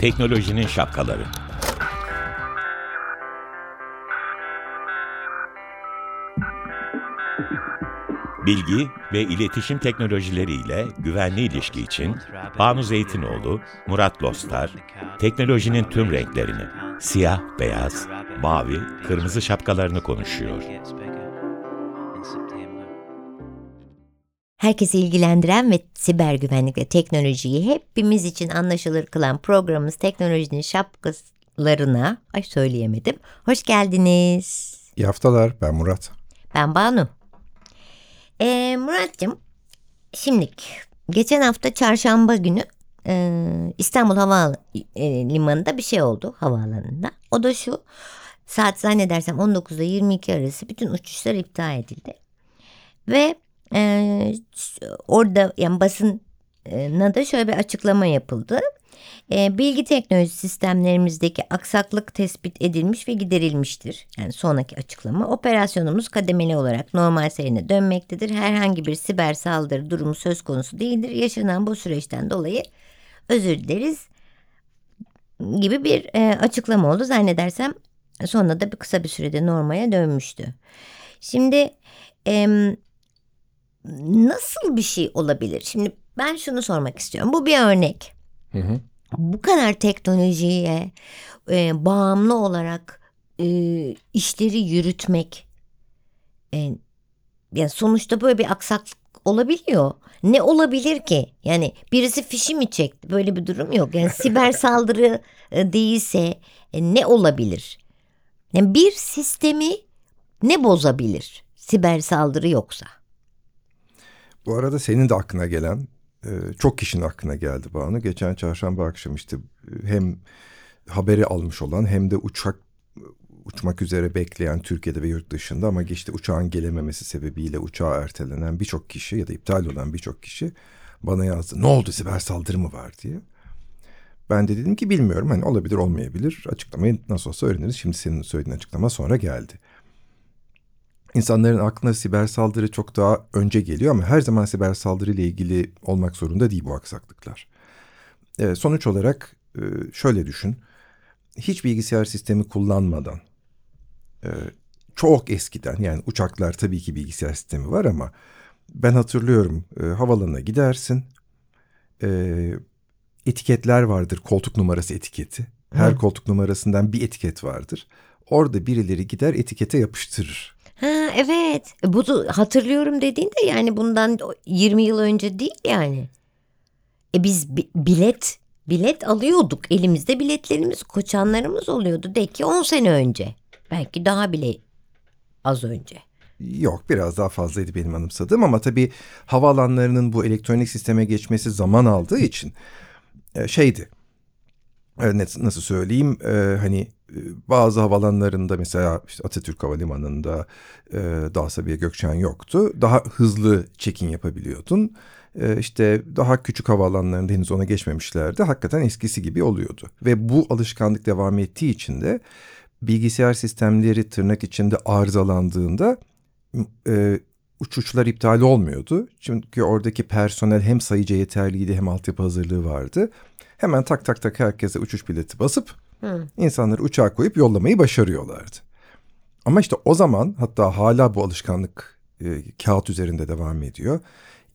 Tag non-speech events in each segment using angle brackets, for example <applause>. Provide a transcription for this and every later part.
Teknolojinin şapkaları. Bilgi ve iletişim teknolojileriyle güvenli ilişki için Banu Zeytinoğlu, Murat Lostar, teknolojinin tüm renklerini, siyah, beyaz, mavi, kırmızı şapkalarını konuşuyor. Herkesi ilgilendiren ve siber güvenlik ve teknolojiyi hepimiz için anlaşılır kılan programımız Teknolojinin Şapkalarına, ay söyleyemedim, hoş geldiniz. İyi haftalar, ben Murat. Ben Banu. Ee, Murat'cığım, şimdilik geçen hafta çarşamba günü e, İstanbul Havalimanı'nda bir şey oldu havaalanında. O da şu, saat zannedersem 19'da 22 arası bütün uçuşlar iptal edildi. Ve e, orada yani basına da şöyle bir açıklama yapıldı. E, bilgi teknoloji sistemlerimizdeki aksaklık tespit edilmiş ve giderilmiştir. Yani sonraki açıklama. Operasyonumuz kademeli olarak normal seyrine dönmektedir. Herhangi bir siber saldırı durumu söz konusu değildir. Yaşanan bu süreçten dolayı özür dileriz gibi bir e, açıklama oldu. Zannedersem sonra da bir kısa bir sürede normale dönmüştü. Şimdi e, nasıl bir şey olabilir? Şimdi ben şunu sormak istiyorum. Bu bir örnek. Hı hı. Bu kadar teknolojiye e, bağımlı olarak e, işleri yürütmek e, yani sonuçta böyle bir aksaklık olabiliyor. Ne olabilir ki? Yani birisi fişi mi çekti? Böyle bir durum yok. Yani siber <laughs> saldırı e, değilse e, ne olabilir? Yani bir sistemi ne bozabilir? Siber saldırı yoksa. Bu arada senin de aklına gelen, e, çok kişinin aklına geldi Banu. Geçen çarşamba akşam işte e, hem haberi almış olan hem de uçak uçmak üzere bekleyen Türkiye'de ve yurt dışında ama işte uçağın gelememesi sebebiyle uçağa ertelenen birçok kişi ya da iptal olan birçok kişi bana yazdı. Ne oldu siber saldırı mı var diye. Ben de dedim ki bilmiyorum hani olabilir olmayabilir açıklamayı nasıl olsa öğreniriz. Şimdi senin söylediğin açıklama sonra geldi. İnsanların aklına siber saldırı çok daha önce geliyor ama her zaman siber saldırı ile ilgili olmak zorunda değil bu aksaklıklar. Ee, sonuç olarak e, şöyle düşün. Hiç bilgisayar sistemi kullanmadan e, çok eskiden yani uçaklar tabii ki bilgisayar sistemi var ama ben hatırlıyorum e, havalanına gidersin. Etiketler vardır koltuk numarası etiketi. Her Hı. koltuk numarasından bir etiket vardır. Orada birileri gider etikete yapıştırır. Ha evet. E, Bu hatırlıyorum dediğinde yani bundan 20 yıl önce değil yani. E biz bi- bilet bilet alıyorduk. Elimizde biletlerimiz, koçanlarımız oluyordu. De ki 10 sene önce. Belki daha bile az önce. Yok biraz daha fazlaydı benim anımsadığım ama tabii havaalanlarının bu elektronik sisteme geçmesi zaman aldığı için e, şeydi. E, nasıl söyleyeyim e, hani e, bazı havalanlarında mesela işte Atatürk Havalimanı'nda e, daha Sabiha Gökçen yoktu. Daha hızlı check-in yapabiliyordun. E, işte daha küçük havaalanlarında henüz ona geçmemişlerdi. Hakikaten eskisi gibi oluyordu. Ve bu alışkanlık devam ettiği için de bilgisayar sistemleri tırnak içinde arızalandığında e, uçuşlar iptal olmuyordu. Çünkü oradaki personel hem sayıca yeterliydi hem altyapı hazırlığı vardı. Hemen tak tak tak herkese uçuş bileti basıp Hı. insanları uçağa koyup yollamayı başarıyorlardı. Ama işte o zaman hatta hala bu alışkanlık e, kağıt üzerinde devam ediyor.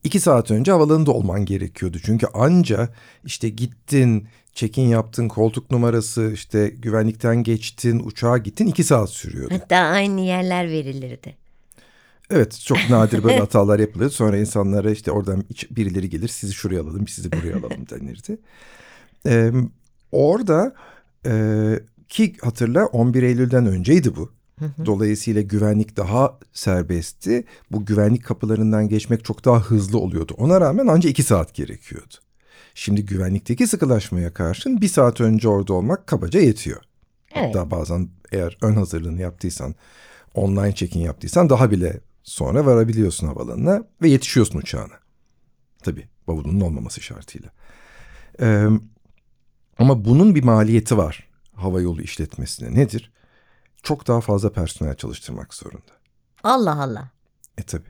İki saat önce havalanında olman gerekiyordu. Çünkü anca işte gittin, check-in yaptın, koltuk numarası, işte güvenlikten geçtin, uçağa gittin iki saat sürüyordu. Hatta aynı yerler verilirdi. Evet çok nadir böyle <laughs> hatalar yapılır. Sonra insanlara işte oradan birileri gelir sizi şuraya alalım sizi buraya alalım denirdi. Ee, orada e, ki hatırla 11 Eylül'den önceydi bu. Dolayısıyla güvenlik daha serbestti. Bu güvenlik kapılarından geçmek çok daha hızlı oluyordu. Ona rağmen ancak iki saat gerekiyordu. Şimdi güvenlikteki sıkılaşmaya karşın bir saat önce orada olmak kabaca yetiyor. Evet. Hatta bazen eğer ön hazırlığını yaptıysan, online check-in yaptıysan daha bile sonra varabiliyorsun havalanına ve yetişiyorsun uçağına. Tabii bavulunun olmaması şartıyla. Ee, ama bunun bir maliyeti var hava yolu işletmesine. Nedir? çok daha fazla personel çalıştırmak zorunda. Allah Allah. E tabi.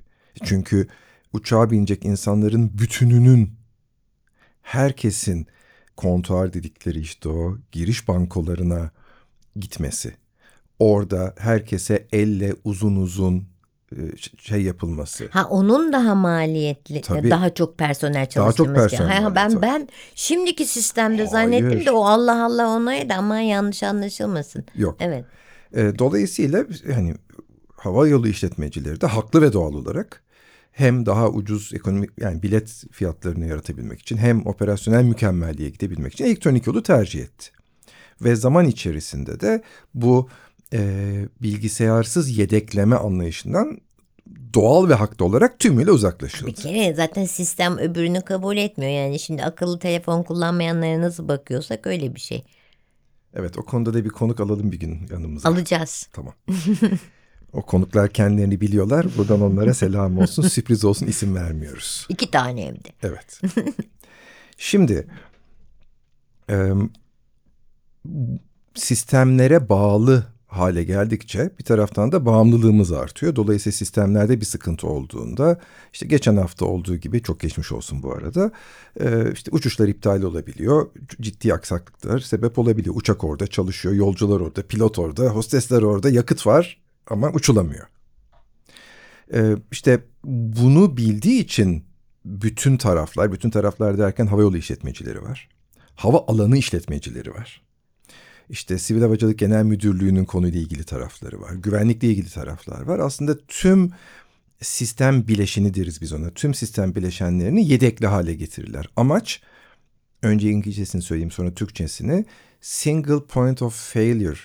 Çünkü uçağa binecek insanların bütününün herkesin kontuar dedikleri işte o giriş bankolarına gitmesi. Orada herkese elle uzun uzun şey yapılması. Ha onun daha maliyetli, Tabii. daha çok personel çok çalıştırması. personel, Ha, ben tabii. ben şimdiki sistemde Hayır. zannettim de o Allah Allah onaydı ama yanlış anlaşılmasın. Yok. Evet. E, dolayısıyla hani hava yolu işletmecileri de haklı ve doğal olarak hem daha ucuz ekonomik yani bilet fiyatlarını yaratabilmek için hem operasyonel mükemmelliğe gidebilmek için elektronik yolu tercih etti. Ve zaman içerisinde de bu e, bilgisayarsız yedekleme anlayışından doğal ve haklı olarak tümüyle uzaklaşıldı. Bir kere zaten sistem öbürünü kabul etmiyor. Yani şimdi akıllı telefon kullanmayanlara nasıl bakıyorsak öyle bir şey. Evet o konuda da bir konuk alalım bir gün yanımıza. Alacağız. Tamam. o konuklar kendilerini biliyorlar. Buradan onlara selam olsun. <laughs> Sürpriz olsun isim vermiyoruz. İki tane evde. Evet. Şimdi e, sistemlere bağlı hale geldikçe bir taraftan da bağımlılığı artıyor. Dolayısıyla sistemlerde bir sıkıntı olduğunda işte geçen hafta olduğu gibi çok geçmiş olsun bu arada işte uçuşlar iptal olabiliyor. Ciddi aksaklıklar sebep olabiliyor. Uçak orada çalışıyor, yolcular orada, pilot orada, hostesler orada, yakıt var ama uçulamıyor. İşte bunu bildiği için bütün taraflar, bütün taraflar derken havayolu işletmecileri var. Hava alanı işletmecileri var. İşte Sivil Havacılık Genel Müdürlüğü'nün konuyla ilgili tarafları var. Güvenlikle ilgili taraflar var. Aslında tüm sistem bileşeni deriz biz ona. Tüm sistem bileşenlerini yedekli hale getirirler. Amaç, önce İngilizcesini söyleyeyim sonra Türkçesini, single point of failure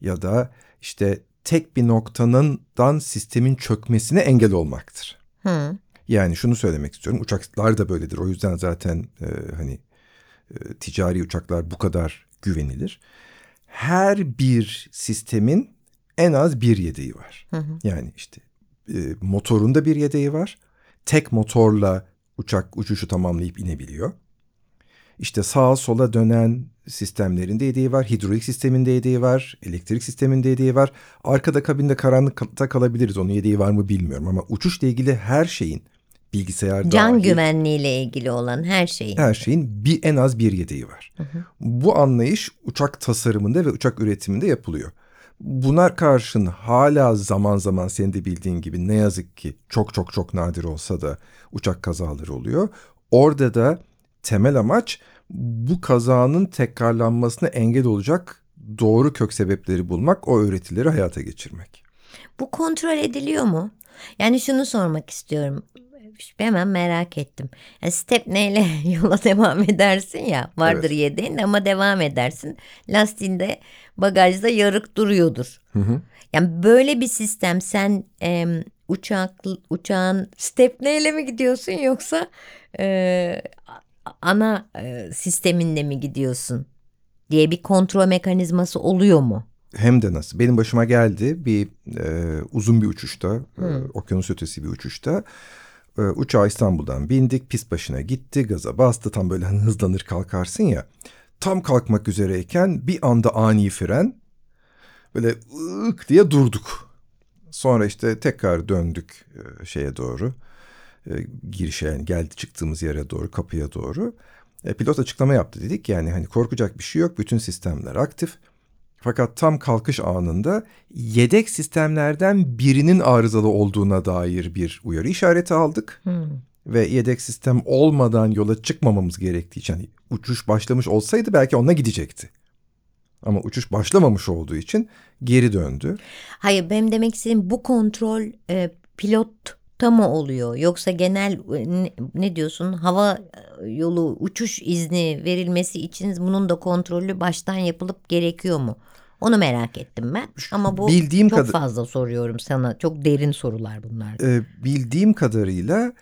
ya da işte tek bir noktanından sistemin çökmesine engel olmaktır. Hı. Yani şunu söylemek istiyorum. Uçaklar da böyledir. O yüzden zaten e, hani e, ticari uçaklar bu kadar güvenilir. Her bir sistemin en az bir yedeği var. Hı hı. Yani işte e, motorunda bir yedeği var. Tek motorla uçak uçuşu tamamlayıp inebiliyor. İşte sağa sola dönen sistemlerin de yedeği var. Hidrolik sistemin de yedeği var. Elektrik sistemin de yedeği var. Arkada kabinde karanlıkta kalabiliriz. Onun yedeği var mı bilmiyorum ama uçuşla ilgili her şeyin bilgisayar Can dahil, güvenliğiyle ilgili olan her şeyin. her şeyin bir en az bir yedeği var. Bu anlayış uçak tasarımında ve uçak üretiminde yapılıyor. Buna karşın hala zaman zaman senin de bildiğin gibi ne yazık ki çok çok çok nadir olsa da uçak kazaları oluyor. Orada da temel amaç bu kazanın tekrarlanmasına engel olacak doğru kök sebepleri bulmak, o öğretileri hayata geçirmek. Bu kontrol ediliyor mu? Yani şunu sormak istiyorum. Hemen merak ettim. Yani step neyle <laughs> yola devam edersin ya. Vardır Evet. yedeğin ama devam edersin. Lastiğinde bagajda yarık duruyordur. Hı hı. Yani böyle bir sistem sen em, uçak uçağın step neyle mi gidiyorsun yoksa e, ana e, sisteminde mi gidiyorsun diye bir kontrol mekanizması oluyor mu? Hem de nasıl? Benim başıma geldi bir e, uzun bir uçuşta, e, okyanus ötesi bir uçuşta. E, uçağa İstanbul'dan bindik, pist başına gitti, gaza bastı. Tam böyle hani hızlanır kalkarsın ya. Tam kalkmak üzereyken bir anda ani fren. Böyle ık diye durduk. Sonra işte tekrar döndük e, şeye doğru. E, girişe yani geldi çıktığımız yere doğru, kapıya doğru. E, pilot açıklama yaptı dedik yani hani korkacak bir şey yok. Bütün sistemler aktif. Fakat tam kalkış anında yedek sistemlerden birinin arızalı olduğuna dair bir uyarı işareti aldık. Hmm. Ve yedek sistem olmadan yola çıkmamamız gerektiği için hani uçuş başlamış olsaydı belki onunla gidecekti. Ama uçuş başlamamış olduğu için geri döndü. Hayır benim demek istediğim bu kontrol e, pilotta mı oluyor yoksa genel e, ne, diyorsun hava e, yolu uçuş izni verilmesi için bunun da kontrolü baştan yapılıp gerekiyor mu? Onu merak ettim ben ama bu Bildiğim çok fazla soruyorum sana çok derin sorular bunlar. Ee, bildiğim kadarıyla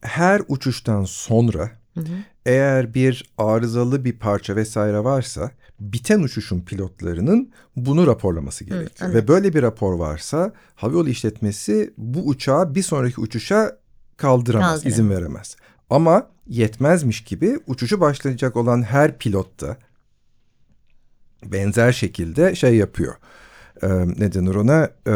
her uçuştan sonra Hı hı. eğer bir arızalı bir parça vesaire varsa biten uçuşun pilotlarının bunu raporlaması gerekiyor. evet. Ve böyle bir rapor varsa havayolu işletmesi bu uçağı bir sonraki uçuşa kaldıramaz, Kaldıramaz. izin veremez. Ama yetmezmiş gibi uçuşu başlayacak olan her pilot da benzer şekilde şey yapıyor. e, ne denir ona e,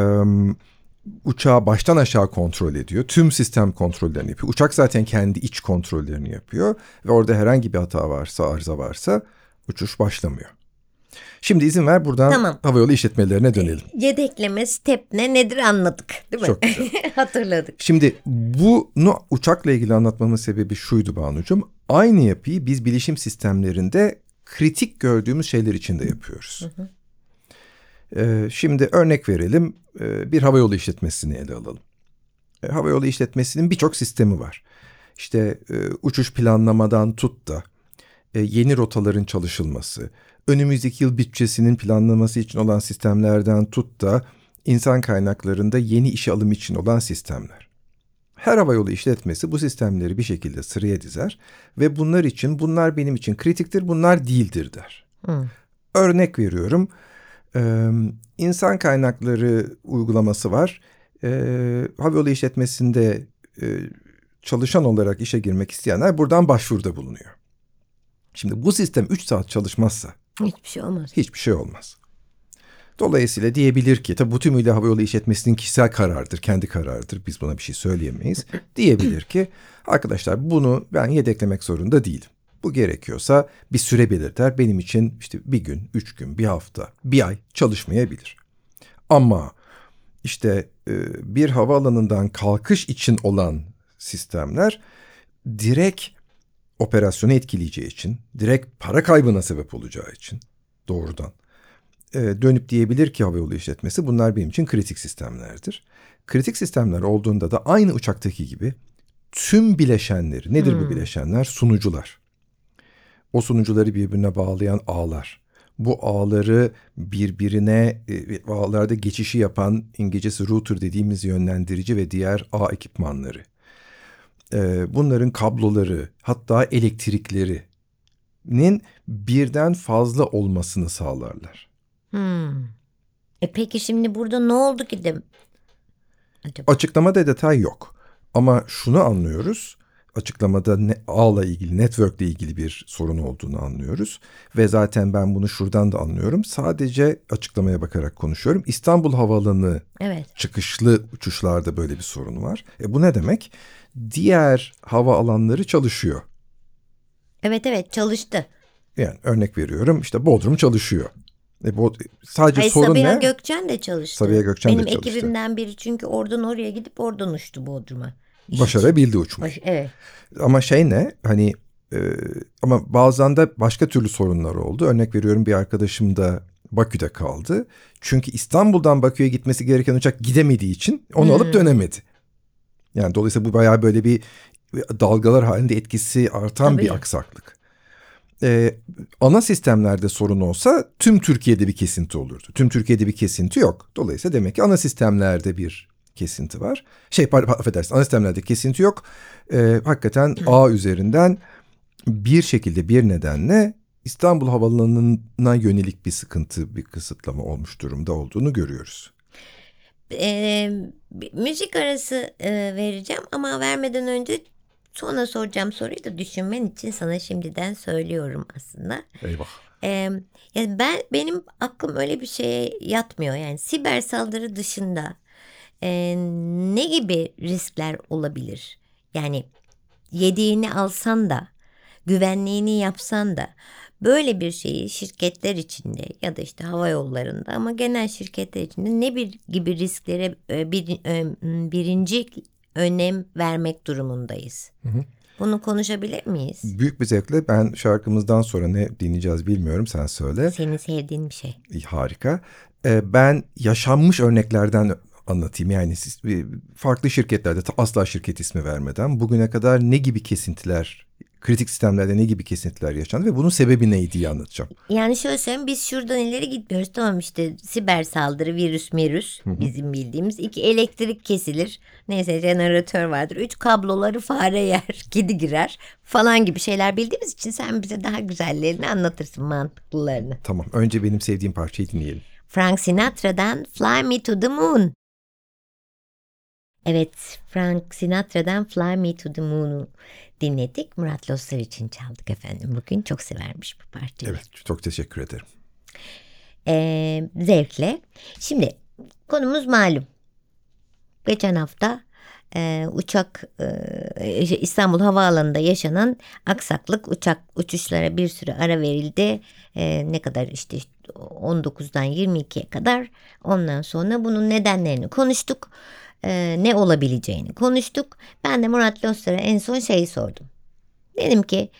uçağı baştan aşağı kontrol ediyor. Tüm sistem kontrollerini yapıyor. Uçak zaten kendi iç kontrollerini yapıyor ve orada herhangi bir hata varsa, arıza varsa uçuş başlamıyor. Şimdi izin ver buradan Tamam. havayolu işletmelerine dönelim. Yedekleme step ne nedir anladık değil mi? Çok güzel. <laughs> Hatırladık. Şimdi bunu uçakla ilgili anlatmamın sebebi şuydu Banucuğum. Aynı yapıyı biz bilişim sistemlerinde kritik gördüğümüz şeyler için de yapıyoruz. Ee, şimdi örnek verelim. Ee, bir havayolu işletmesini ele alalım. Ee, havayolu işletmesinin birçok sistemi var. İşte e, uçuş planlamadan tut da e, yeni rotaların çalışılması, önümüzdeki yıl bütçesinin planlaması için olan sistemlerden tut da insan kaynaklarında yeni işe alım için olan sistemler. Her havayolu işletmesi bu sistemleri bir şekilde sıraya dizer ve bunlar için bunlar benim için kritiktir, bunlar değildir der. Hı. Örnek veriyorum. Ee, insan kaynakları uygulaması var. Ee, havayolu işletmesinde e, çalışan olarak işe girmek isteyenler buradan başvuruda bulunuyor. Şimdi bu sistem 3 saat çalışmazsa Hiçbir şey olmaz. hiçbir şey olmaz. Dolayısıyla diyebilir ki tabi bu tümüyle havayolu işletmesinin kişisel kararıdır, kendi kararıdır. Biz buna bir şey söyleyemeyiz. <clears throat> diyebilir ki arkadaşlar bunu ben yedeklemek zorunda değilim. Bu gerekiyorsa bir süre belirter. Benim için işte bir gün, üç gün, bir hafta, bir ay çalışmayabilir. Ama işte e, bir havaalanından kalkış için olan sistemler direkt operasyonu etkileyeceği için, direkt para kaybına sebep olacağı için doğrudan e, dönüp diyebilir ki havayolu işletmesi bunlar benim için kritik sistemlerdir. Kritik sistemler olduğunda da aynı uçaktaki gibi tüm bileşenleri, nedir bu bileşenler? Sunucular. O sunucuları birbirine bağlayan ağlar. Bu ağları birbirine e, ağlarda geçişi yapan İngilizcesi router dediğimiz yönlendirici ve diğer ağ ekipmanları. E, bunların kabloları hatta elektriklerinin birden fazla olmasını sağlarlar. Hmm. E peki şimdi burada ne oldu ki de? Acaba? Açıklamada detay yok. Ama şunu anlıyoruz. Açıklamada ne, ağla ilgili, network ile ilgili bir sorun olduğunu anlıyoruz. Ve zaten ben bunu şuradan da anlıyorum. Sadece açıklamaya bakarak konuşuyorum. İstanbul Havaalanı Evet. çıkışlı uçuşlarda böyle bir sorun var. E bu ne demek? Diğer hava alanları çalışıyor. Evet evet çalıştı. Yani örnek veriyorum işte Bodrum çalışıyor. E bu, sadece Hayır sorun Sabiha ne? Gökçen de çalıştı. Sabiha Gökçen de Benim çalıştı. ekibimden biri çünkü oradan oraya gidip oradan uçtu Bodrum'a. Başarabildi. Baş- evet. Ama şey ne? Hani e, ama bazen de başka türlü sorunlar oldu. Örnek veriyorum bir arkadaşım da Bakü'de kaldı. Çünkü İstanbul'dan Bakü'ye gitmesi gereken uçak gidemediği için onu Hmm. alıp dönemedi. Yani dolayısıyla bu bayağı böyle bir dalgalar halinde etkisi artan Tabii. bir aksaklık. Ee, ana sistemlerde sorun olsa tüm Türkiye'de bir kesinti olurdu. Tüm Türkiye'de bir kesinti yok. Dolayısıyla demek ki ana sistemlerde bir kesinti var. Şey pardon affedersin ana sistemlerde kesinti yok. Ee, hakikaten ağ üzerinden bir şekilde bir nedenle İstanbul Havaalanı'na yönelik bir sıkıntı, bir kısıtlama olmuş durumda olduğunu görüyoruz. Bir müzik arası e, vereceğim ama vermeden önce sonra soracağım soruyu da düşünmen için sana şimdiden söylüyorum aslında. Eyvah. Ee, yani ben benim aklım öyle bir şeye yatmıyor. Yani siber saldırı dışında e, ne gibi riskler olabilir? Yani yediğini alsan da güvenliğini yapsan da böyle bir şeyi şirketler içinde ya da işte hava yollarında ama genel şirketler içinde ne bir gibi risklere e, bir, e, birinci önem vermek durumundayız. Bunu konuşabilir miyiz? Büyük bir zevkle ben şarkımızdan sonra ne dinleyeceğiz bilmiyorum sen söyle. Senin sevdiğin bir şey. Harika. Ee, ben yaşanmış örneklerden anlatayım. Yani farklı şirketlerde asla şirket ismi vermeden bugüne kadar ne gibi kesintiler, kritik sistemlerde ne gibi kesintiler yaşandı ve bunun sebebi neydi diye anlatacağım. Yani şöyle söyleyeyim biz şuradan ileri gitmiyoruz. Tamam işte siber saldırı, virüs, merüs bizim bildiğimiz. iki elektrik kesilir. Neyse jeneratör vardır. Üç kabloları fare yer, <laughs> kedi girer falan gibi şeyler bildiğimiz için sen bize daha güzellerini anlatırsın mantıklılarını. Tamam önce benim sevdiğim parçayı dinleyelim. Frank Sinatra'dan Fly Me to the Moon. Evet, Frank Sinatra'dan Fly Me to the Moon'u dinledik. Murat Lostar için çaldık efendim. Bugün çok severmiş bu parçayı. Evet çok teşekkür ederim. Ee, zevkle. Şimdi konumuz malum. Geçen hafta e, uçak e, İstanbul Havaalanı'nda yaşanan aksaklık uçak uçuşlara bir süre ara verildi. E, ne kadar işte 19'dan 22'ye kadar ondan sonra bunun nedenlerini konuştuk. E, ne olabileceğini konuştuk. Ben de Murat Lostar'a en son şeyi sordum. Dedim ki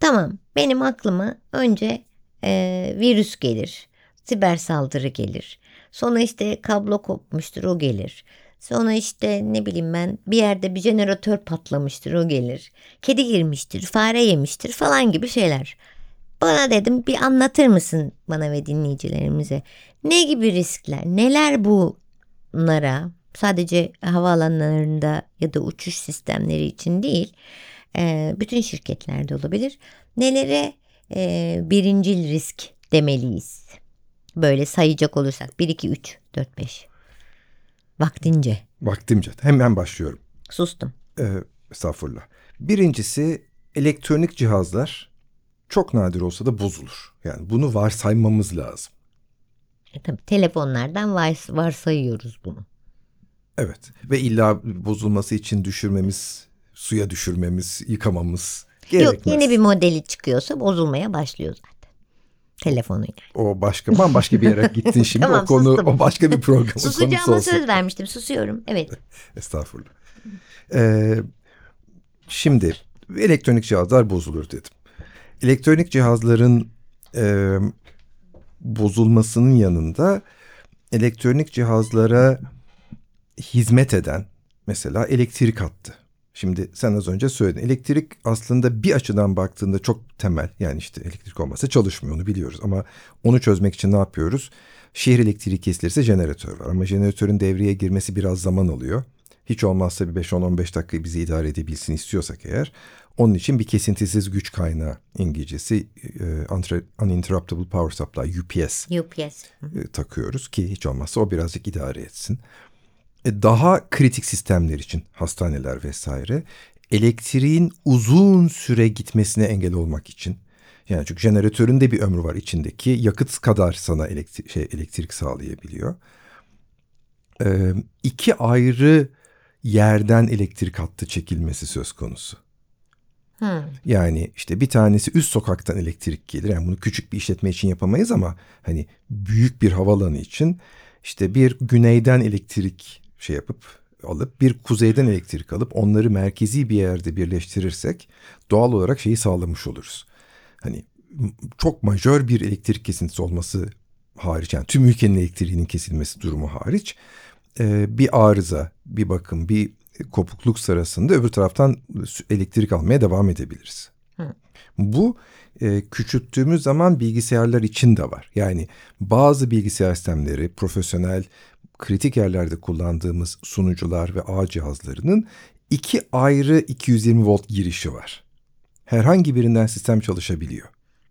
tamam benim aklıma önce e, virüs gelir. Siber saldırı gelir. Sonra işte kablo kopmuştur o gelir. Sonra işte ne bileyim ben bir yerde bir jeneratör patlamıştır o gelir. Kedi girmiştir, fare yemiştir falan gibi şeyler. Bana dedim bir anlatır mısın bana ve dinleyicilerimize? Ne gibi riskler, neler bunlara sadece havaalanlarında ya da uçuş sistemleri için değil e, bütün şirketlerde olabilir. Nelere e, birincil risk demeliyiz? Böyle sayacak olursak 1, 2, 3, 4, 5. Vaktince. Vaktimce. Hemen başlıyorum. Sustum. Ee, estağfurullah. Birincisi elektronik cihazlar çok nadir olsa da bozulur. Yani bunu varsaymamız lazım. E, tabii telefonlardan vars varsayıyoruz bunu. Evet ve illa bozulması için düşürmemiz, suya düşürmemiz, yıkamamız gerekmez. Yok yeni bir modeli çıkıyorsa bozulmaya başlıyor zaten. Telefonu yani. O başka bambaşka bir yere gittin <laughs> şimdi. Tamam, o konu sustum. o başka bir programın Susacağıma söz vermiştim. Susuyorum. Evet. <laughs> Estağfurullah. Ee, şimdi elektronik cihazlar bozulur dedim. Elektronik cihazların e, bozulmasının yanında elektronik cihazlara hizmet eden mesela elektrik hattı. Şimdi sen az önce söyledin. Elektrik aslında bir açıdan baktığında çok temel. Yani işte elektrik olmasa çalışmıyor onu biliyoruz. Ama onu çözmek için ne yapıyoruz? Şehir elektriği kesilirse jeneratör var. Ama jeneratörün devreye girmesi biraz zaman alıyor. Hiç olmazsa bir 5-10-15 dakika bizi idare edebilsin istiyorsak eğer. Onun için bir kesintisiz güç kaynağı İngilizcesi e, Uninterruptible Power Supply UPS UPS. e, takıyoruz ki hiç olmazsa o birazcık idare etsin. E, Daha kritik sistemler için hastaneler vesaire elektriğin uzun süre gitmesine engel olmak için yani çünkü jeneratörün de bir ömrü var içindeki yakıt kadar sana elektrik, şey, elektrik sağlayabiliyor. E, iki ayrı yerden elektrik hattı çekilmesi söz konusu. Hı. Yani işte bir tanesi üst sokaktan elektrik gelir. Yani bunu küçük bir işletme için yapamayız ama hani büyük bir havalanı için işte bir güneyden elektrik şey yapıp alıp bir kuzeyden elektrik alıp onları merkezi bir yerde birleştirirsek doğal olarak şeyi sağlamış oluruz. Hani çok majör bir elektrik kesintisi olması hariç yani tüm ülkenin elektriğinin kesilmesi durumu hariç e, bir arıza, bir bakım, bir kopukluk sırasında öbür taraftan elektrik almaya devam edebiliriz. Hı. Bu e, küçülttüğümüz zaman bilgisayarlar için de var. Yani bazı bilgisayar sistemleri profesyonel kritik yerlerde kullandığımız sunucular ve ağ cihazlarının iki ayrı 220 volt girişi var. Herhangi birinden sistem çalışabiliyor.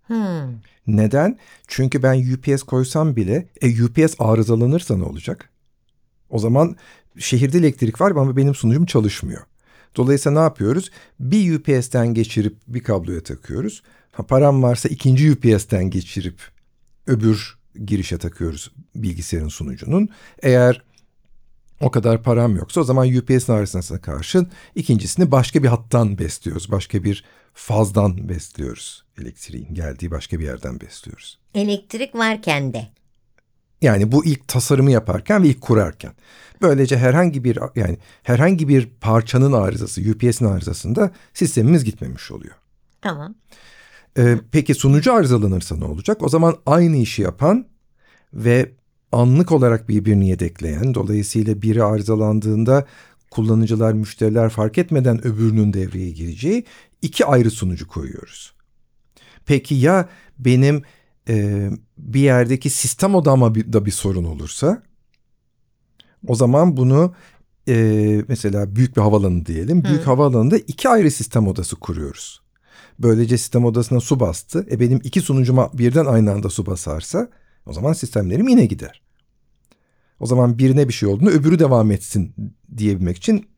Hı. Neden? Çünkü ben UPS koysam bile e, UPS arızalanırsa ne olacak? O zaman şehirde elektrik var ama benim sunucum çalışmıyor. Dolayısıyla ne yapıyoruz? Bir UPS'ten geçirip bir kabloya takıyoruz. Ha, param varsa ikinci UPS'ten geçirip öbür girişe takıyoruz bilgisayarın sunucunun. Eğer o kadar param yoksa o zaman UPS'in arızasına karşın ikincisini başka bir hattan besliyoruz. Başka bir fazdan besliyoruz. Elektriğin geldiği başka bir yerden besliyoruz. Elektrik varken de. Yani bu ilk tasarımı yaparken ve ilk kurarken. Böylece herhangi bir yani herhangi bir parçanın arızası, UPS'in arızasında sistemimiz gitmemiş oluyor. Tamam. Ee, peki sunucu arızalanırsa ne olacak? O zaman aynı işi yapan ve anlık olarak birbirini yedekleyen, dolayısıyla biri arızalandığında kullanıcılar, müşteriler fark etmeden öbürünün devreye gireceği iki ayrı sunucu koyuyoruz. Peki ya benim e, bir yerdeki sistem odama bir, da bir sorun olursa o zaman bunu e, mesela büyük bir havaalanı diyelim. Büyük Hı. havaalanında iki ayrı sistem odası kuruyoruz. Böylece sistem odasına su bastı. E benim iki sunucuma birden aynı anda su basarsa o zaman sistemlerim yine gider. O zaman birine bir şey olduğunda öbürü devam etsin diyebilmek için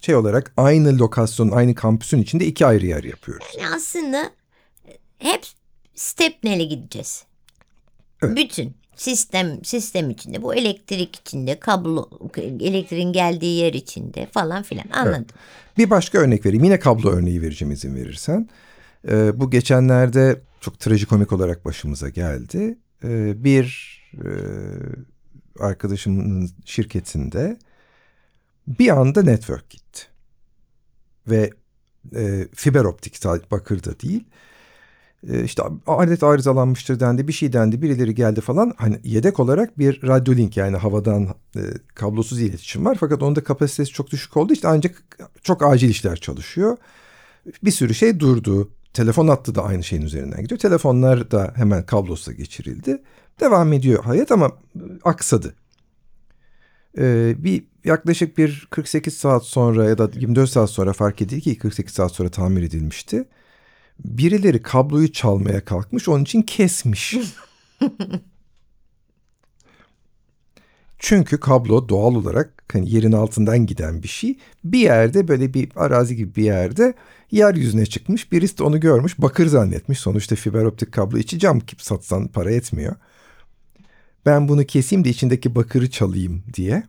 şey olarak aynı lokasyonun, aynı kampüsün içinde iki ayrı yer yapıyoruz. Yani aslında hep stepneli gideceğiz. Evet. Bütün sistem sistem içinde bu elektrik içinde kablo elektriğin geldiği yer içinde falan filan anladım. Bir başka örnek vereyim. Yine kablo örneği vereceğim izin verirsen. Ee, bu geçenlerde çok trajikomik olarak başımıza geldi. Ee, bir e, arkadaşımın şirketinde bir anda network gitti. Ve e, fiber optik bakırda değil. E, işte alet arızalanmıştır dendi bir şey dendi birileri geldi falan. Hani yedek olarak bir radyolink yani havadan e, kablosuz iletişim var. Fakat onda kapasitesi çok düşük oldu işte ancak çok acil işler çalışıyor. Bir sürü şey durdu. Telefon hattı da aynı şeyin üzerinden gidiyor. Telefonlar da hemen kablosuza geçirildi. Devam ediyor hayat ama aksadı. Ee, bir yaklaşık bir 48 saat sonra ya da 24 saat sonra fark edildi ki 48 saat sonra tamir edilmişti. Birileri kabloyu çalmaya kalkmış onun için kesmiş. Çünkü kablo doğal olarak hani yerin altından giden bir şey. Bir yerde böyle bir arazi gibi bir yerde yeryüzüne çıkmış. Birisi de onu görmüş bakır zannetmiş. Sonuçta fiber optik kablo içi cam satsan para etmiyor. Ben bunu keseyim de içindeki bakırı çalayım diye.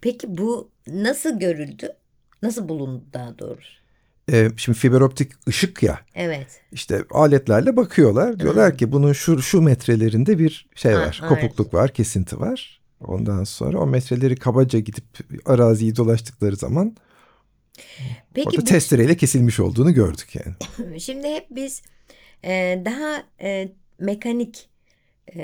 Peki bu nasıl görüldü? Nasıl bulundu daha doğrusu? Ee, şimdi fiber optik ışık ya. Evet. İşte aletlerle bakıyorlar. Diyorlar ki bunun şu şu metrelerinde bir şey Ha, var. evet. Kopukluk var, kesinti var. Ondan sonra o metreleri kabaca gidip araziyi dolaştıkları zaman Peki orada bu- testereyle kesilmiş olduğunu gördük yani. <laughs> Şimdi hep biz e, daha e, mekanik e,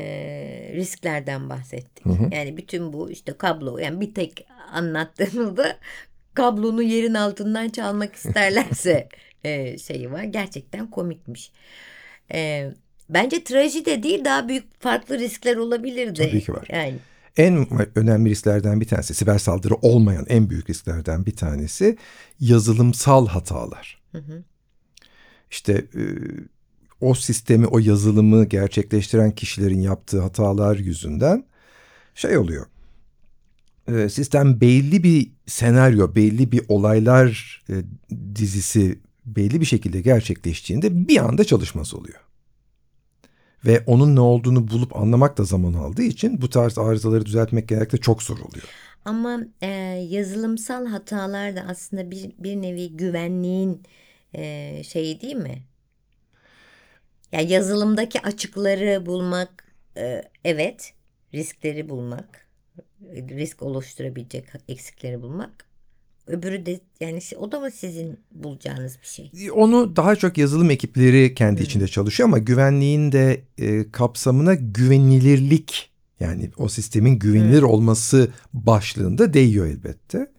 risklerden bahsettik. Yani bütün bu işte kablo yani bir tek anlattığımızda kablonu yerin altından çalmak isterlerse <laughs> e, şeyi var. Gerçekten komikmiş. E, bence trajedi değil daha büyük farklı riskler olabilirdi. Tabii ki var. Yani En önemli risklerden bir tanesi, siber saldırı olmayan en büyük risklerden bir tanesi yazılımsal hatalar. İşte e, o sistemi, o yazılımı gerçekleştiren kişilerin yaptığı hatalar yüzünden şey oluyor. E, sistem belli bir senaryo, belli bir olaylar e, dizisi belli bir şekilde gerçekleştiğinde bir anda çalışmaz oluyor. Ve onun ne olduğunu bulup anlamak da zaman aldığı için bu tarz arızaları düzeltmek genellikle çok zor oluyor. Ama e, yazılımsal hatalar da aslında bir, bir nevi güvenliğin e, şeyi değil mi? Yani yazılımdaki açıkları bulmak e, evet, riskleri bulmak, risk oluşturabilecek eksikleri bulmak. Öbürü de yani o da mı sizin bulacağınız bir şey? Onu daha çok yazılım ekipleri kendi içinde çalışıyor ama güvenliğin de e, kapsamına güvenilirlik yani o sistemin güvenilir olması başlığında değiyor elbette.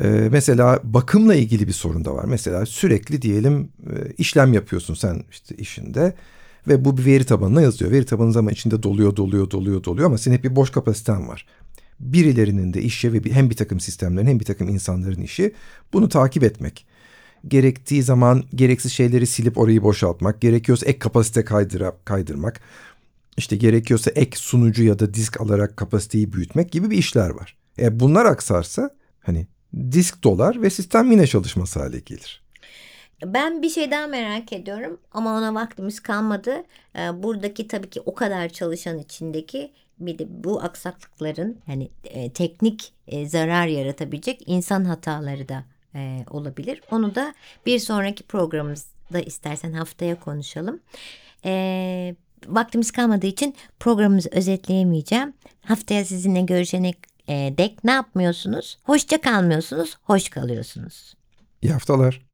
E, mesela bakımla ilgili bir sorun da var. Mesela sürekli diyelim e, işlem yapıyorsun sen işte işinde ve bu bir veri tabanına yazıyor. Veri tabanı zaman içinde doluyor, doluyor, doluyor, doluyor ama senin hep bir boş kapasiten var. Birilerinin de işi ve hem bir takım sistemlerin hem bir takım insanların işi bunu takip etmek gerektiği zaman gereksiz şeyleri silip orayı boşaltmak, gerekiyorsa ek kapasite kaydıra, kaydırmak, işte gerekiyorsa ek sunucu ya da disk alarak kapasiteyi büyütmek gibi bir işler var. E bunlar aksarsa hani disk dolar ve sistem yine çalışmaz hale gelir. Ben bir şey daha merak ediyorum ama ona vaktimiz kalmadı. Ee, buradaki tabii ki o kadar çalışan içindeki bir de bu aksaklıkların yani e, teknik e, zarar yaratabilecek insan hataları da e, olabilir. Onu da bir sonraki programımızda istersen haftaya konuşalım. E, vaktimiz kalmadığı için programımızı özetleyemeyeceğim. Haftaya sizinle görüşene e, dek ne yapmıyorsunuz? Hoşça kalmıyorsunuz, hoş kalıyorsunuz. İyi haftalar.